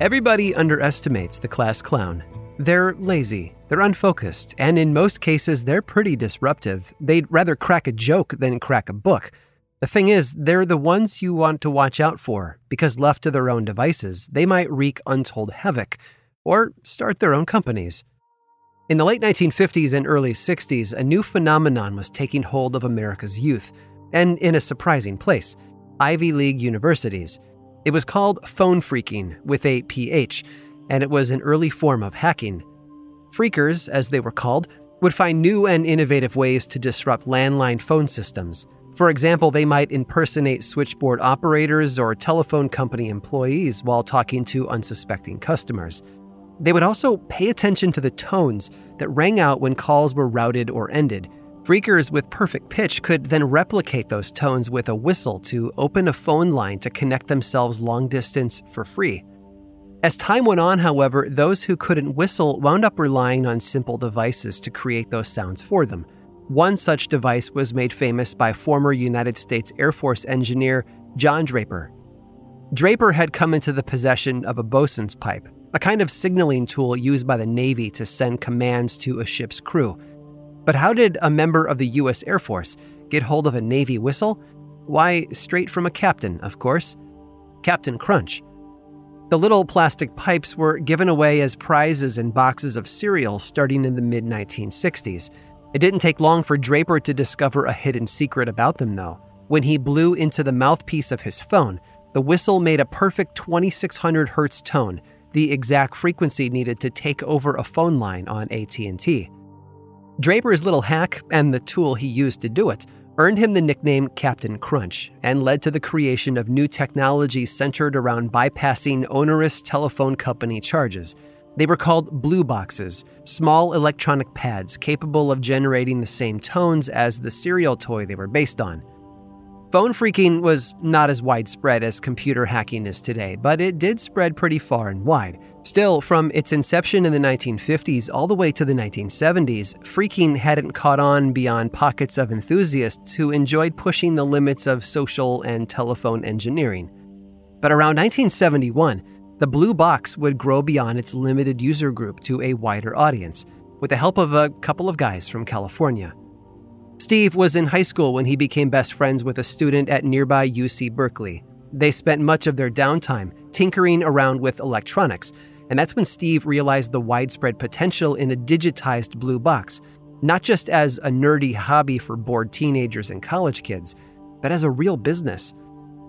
Everybody underestimates the class clown. They're lazy, they're unfocused, and in most cases, they're pretty disruptive. They'd rather crack a joke than crack a book. The thing is, they're the ones you want to watch out for, because left to their own devices, they might wreak untold havoc or start their own companies. In the late 1950s and early 60s, a new phenomenon was taking hold of America's youth, and in a surprising place Ivy League universities. It was called phone phreaking with a PH, and it was an early form of hacking. Phreakers, as they were called, would find new and innovative ways to disrupt landline phone systems. For example, they might impersonate switchboard operators or telephone company employees while talking to unsuspecting customers. They would also pay attention to the tones that rang out when calls were routed or ended, Phreakers with perfect pitch could then replicate those tones with a whistle to open a phone line to connect themselves long distance for free. As time went on, however, those who couldn't whistle wound up relying on simple devices to create those sounds for them. One such device was made famous by former United States Air Force engineer John Draper. Draper had come into the possession of a bosun's pipe, a kind of signaling tool used by the Navy to send commands to a ship's crew. But how did a member of the U.S. Air Force get hold of a Navy whistle? Why, straight from a captain, of course. Captain Crunch. The little plastic pipes were given away as prizes in boxes of cereal starting in the mid 1960s. It didn't take long for Draper to discover a hidden secret about them, though. When he blew into the mouthpiece of his phone, the whistle made a perfect 2600 hertz tone, the exact frequency needed to take over a phone line on AT&T. Draper's little hack and the tool he used to do it earned him the nickname Captain Crunch and led to the creation of new technology centered around bypassing onerous telephone company charges. They were called blue boxes, small electronic pads capable of generating the same tones as the cereal toy they were based on. Phone phreaking was not as widespread as computer hacking is today, but it did spread pretty far and wide. Still, from its inception in the 1950s all the way to the 1970s, phreaking hadn't caught on beyond pockets of enthusiasts who enjoyed pushing the limits of social and telephone engineering. But around 1971, the blue box would grow beyond its limited user group to a wider audience, with the help of a couple of guys from California. Steve was in high school when he became best friends with a student at nearby UC Berkeley. They spent much of their downtime tinkering around with electronics, and that's when Steve realized the widespread potential in a digitized blue box, not just as a nerdy hobby for bored teenagers and college kids, but as a real business.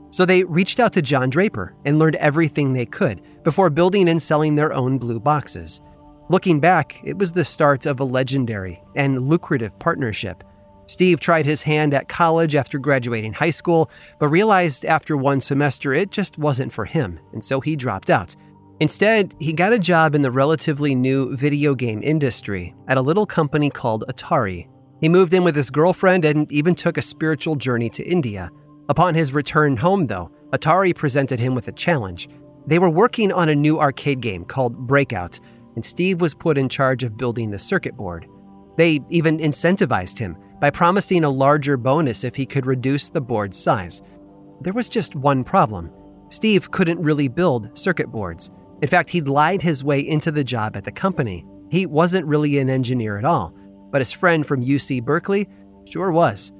So they reached out to John Draper and learned everything they could before building and selling their own blue boxes. Looking back, it was the start of a legendary and lucrative partnership. Steve tried his hand at college after graduating high school, but realized after one semester it just wasn't for him, and so he dropped out. Instead, he got a job in the relatively new video game industry at a little company called Atari. He moved in with his girlfriend and even took a spiritual journey to India. Upon his return home, though, Atari presented him with a challenge. They were working on a new arcade game called Breakout, and Steve was put in charge of building the circuit board. They even incentivized him by promising a larger bonus if he could reduce the board's size. There was just one problem Steve couldn't really build circuit boards. In fact, he'd lied his way into the job at the company. He wasn't really an engineer at all, but his friend from UC Berkeley sure was.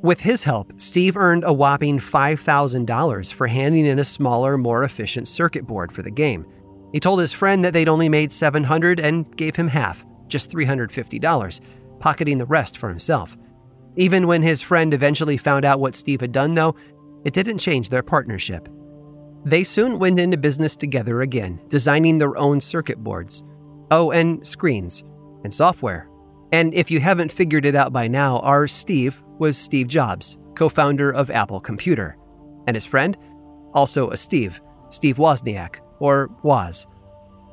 With his help, Steve earned a whopping $5,000 for handing in a smaller, more efficient circuit board for the game. He told his friend that they'd only made 700 and gave him half, just $350, pocketing the rest for himself. Even when his friend eventually found out what Steve had done, though, it didn't change their partnership. They soon went into business together again, designing their own circuit boards. Oh, and screens and software. And if you haven't figured it out by now, our Steve was Steve Jobs, co founder of Apple Computer. And his friend? Also a Steve, Steve Wozniak, or Woz.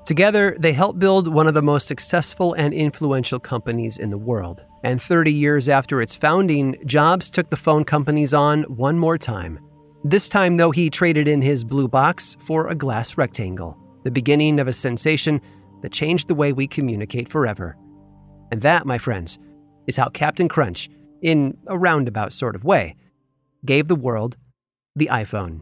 Together, they helped build one of the most successful and influential companies in the world. And 30 years after its founding, Jobs took the phone companies on one more time. This time, though, he traded in his blue box for a glass rectangle, the beginning of a sensation that changed the way we communicate forever. And that, my friends, is how Captain Crunch in a roundabout sort of way, gave the world the iPhone.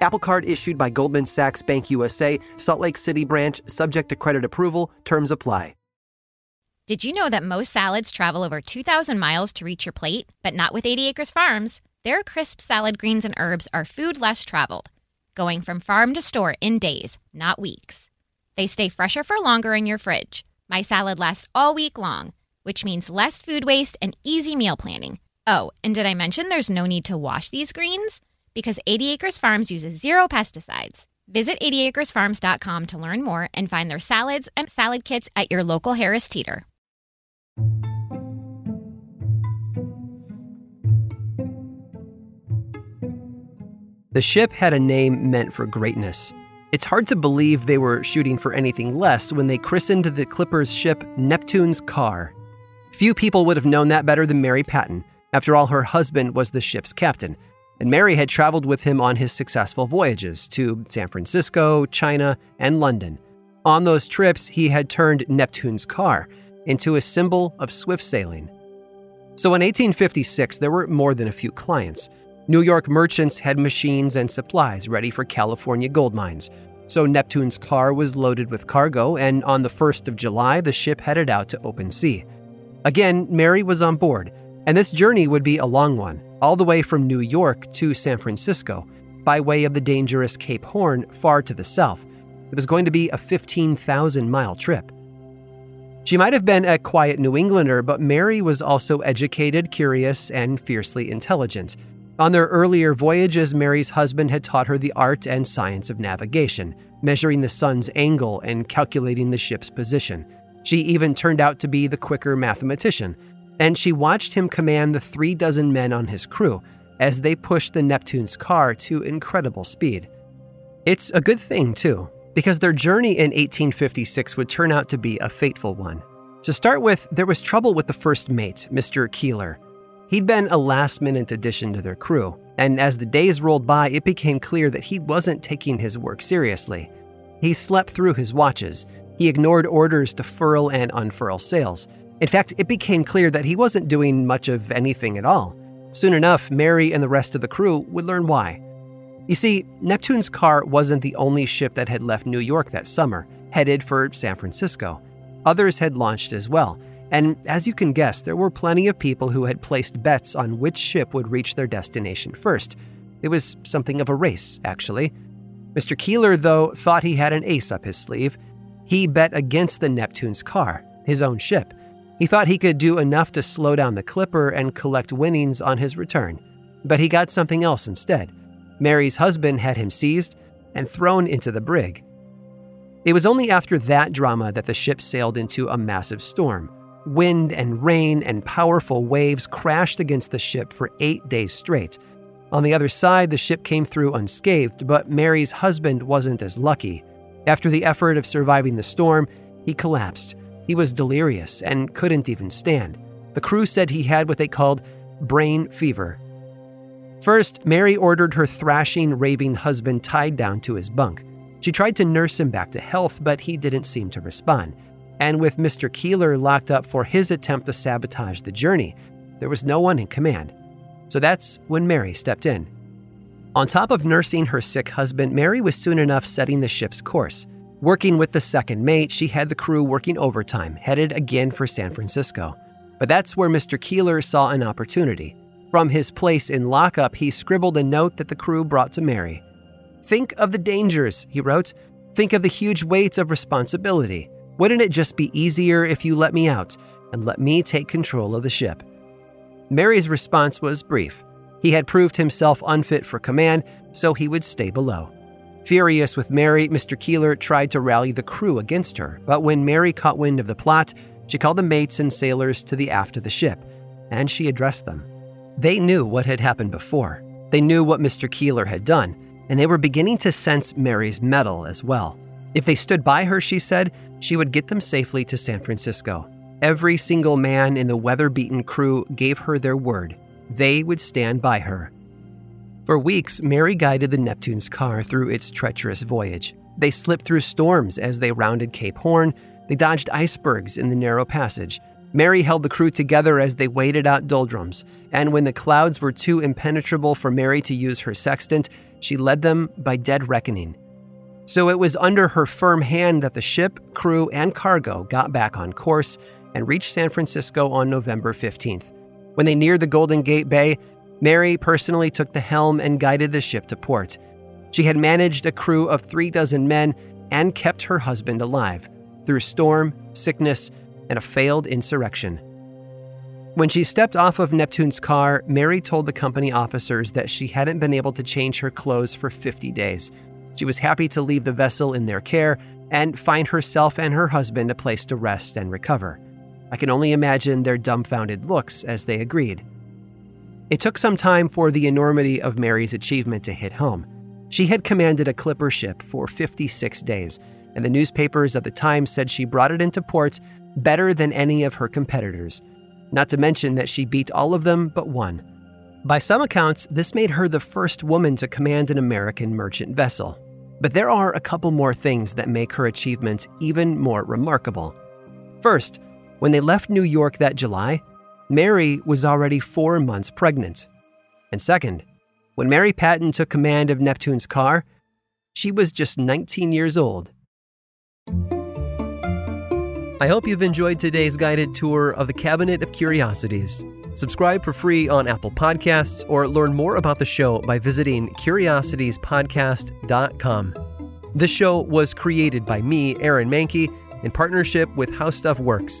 Apple Card issued by Goldman Sachs Bank USA, Salt Lake City branch, subject to credit approval, terms apply. Did you know that most salads travel over 2,000 miles to reach your plate? But not with 80 Acres Farms. Their crisp salad greens and herbs are food less traveled, going from farm to store in days, not weeks. They stay fresher for longer in your fridge. My salad lasts all week long, which means less food waste and easy meal planning. Oh, and did I mention there's no need to wash these greens? Because 80 Acres Farms uses zero pesticides. Visit 80acresfarms.com to learn more and find their salads and salad kits at your local Harris Teeter. The ship had a name meant for greatness. It's hard to believe they were shooting for anything less when they christened the Clippers ship Neptune's Car. Few people would have known that better than Mary Patten. After all, her husband was the ship's captain, and Mary had traveled with him on his successful voyages to San Francisco, China, and London. On those trips, he had turned Neptune's Car into a symbol of swift sailing. So in 1856, there were more than a few clients. New York merchants had machines and supplies ready for California gold mines. So Neptune's car was loaded with cargo, and on the 1st of July, the ship headed out to open sea. Again, Mary was on board, and this journey would be a long one, all the way from New York to San Francisco, by way of the dangerous Cape Horn far to the south. It was going to be a 15,000 mile trip. She might have been a quiet New Englander, but Mary was also educated, curious, and fiercely intelligent. On their earlier voyages, Mary's husband had taught her the art and science of navigation, measuring the sun's angle and calculating the ship's position. She even turned out to be the quicker mathematician, and she watched him command the three dozen men on his crew as they pushed the Neptune's car to incredible speed. It's a good thing, too, because their journey in 1856 would turn out to be a fateful one. To start with, there was trouble with the first mate, Mr. Keeler. He'd been a last minute addition to their crew, and as the days rolled by, it became clear that he wasn't taking his work seriously. He slept through his watches, he ignored orders to furl and unfurl sails. In fact, it became clear that he wasn't doing much of anything at all. Soon enough, Mary and the rest of the crew would learn why. You see, Neptune's car wasn't the only ship that had left New York that summer, headed for San Francisco. Others had launched as well, and as you can guess, there were plenty of people who had placed bets on which ship would reach their destination first. It was something of a race, actually. Mr. Keeler, though, thought he had an ace up his sleeve. He bet against the Neptune's car, his own ship. He thought he could do enough to slow down the Clipper and collect winnings on his return. But he got something else instead. Mary's husband had him seized and thrown into the brig. It was only after that drama that the ship sailed into a massive storm. Wind and rain and powerful waves crashed against the ship for eight days straight. On the other side, the ship came through unscathed, but Mary's husband wasn't as lucky. After the effort of surviving the storm, he collapsed. He was delirious and couldn't even stand. The crew said he had what they called brain fever. First, Mary ordered her thrashing, raving husband tied down to his bunk. She tried to nurse him back to health, but he didn't seem to respond and with Mr. Keeler locked up for his attempt to sabotage the journey, there was no one in command. So that's when Mary stepped in. On top of nursing her sick husband, Mary was soon enough setting the ship's course. Working with the second mate, she had the crew working overtime, headed again for San Francisco. But that's where Mr. Keeler saw an opportunity. From his place in lockup, he scribbled a note that the crew brought to Mary. Think of the dangers, he wrote. Think of the huge weight of responsibility. Wouldn't it just be easier if you let me out and let me take control of the ship? Mary's response was brief. He had proved himself unfit for command, so he would stay below. Furious with Mary, Mr. Keeler tried to rally the crew against her, but when Mary caught wind of the plot, she called the mates and sailors to the aft of the ship, and she addressed them. They knew what had happened before. They knew what Mr. Keeler had done, and they were beginning to sense Mary's mettle as well. If they stood by her, she said, she would get them safely to San Francisco. Every single man in the weather beaten crew gave her their word. They would stand by her. For weeks, Mary guided the Neptune's car through its treacherous voyage. They slipped through storms as they rounded Cape Horn. They dodged icebergs in the narrow passage. Mary held the crew together as they waited out doldrums, and when the clouds were too impenetrable for Mary to use her sextant, she led them by dead reckoning. So it was under her firm hand that the ship, crew, and cargo got back on course and reached San Francisco on November 15th. When they neared the Golden Gate Bay, Mary personally took the helm and guided the ship to port. She had managed a crew of three dozen men and kept her husband alive through storm, sickness, and a failed insurrection. When she stepped off of Neptune's car, Mary told the company officers that she hadn't been able to change her clothes for 50 days. She was happy to leave the vessel in their care and find herself and her husband a place to rest and recover. I can only imagine their dumbfounded looks as they agreed. It took some time for the enormity of Mary's achievement to hit home. She had commanded a clipper ship for 56 days, and the newspapers of the time said she brought it into port better than any of her competitors. Not to mention that she beat all of them but one. By some accounts, this made her the first woman to command an American merchant vessel. But there are a couple more things that make her achievements even more remarkable. First, when they left New York that July, Mary was already four months pregnant. And second, when Mary Patten took command of Neptune's car, she was just 19 years old. I hope you've enjoyed today's guided tour of the Cabinet of Curiosities. Subscribe for free on Apple Podcasts or learn more about the show by visiting curiositiespodcast.com. This show was created by me, Aaron Mahnke, in partnership with How Stuff Works.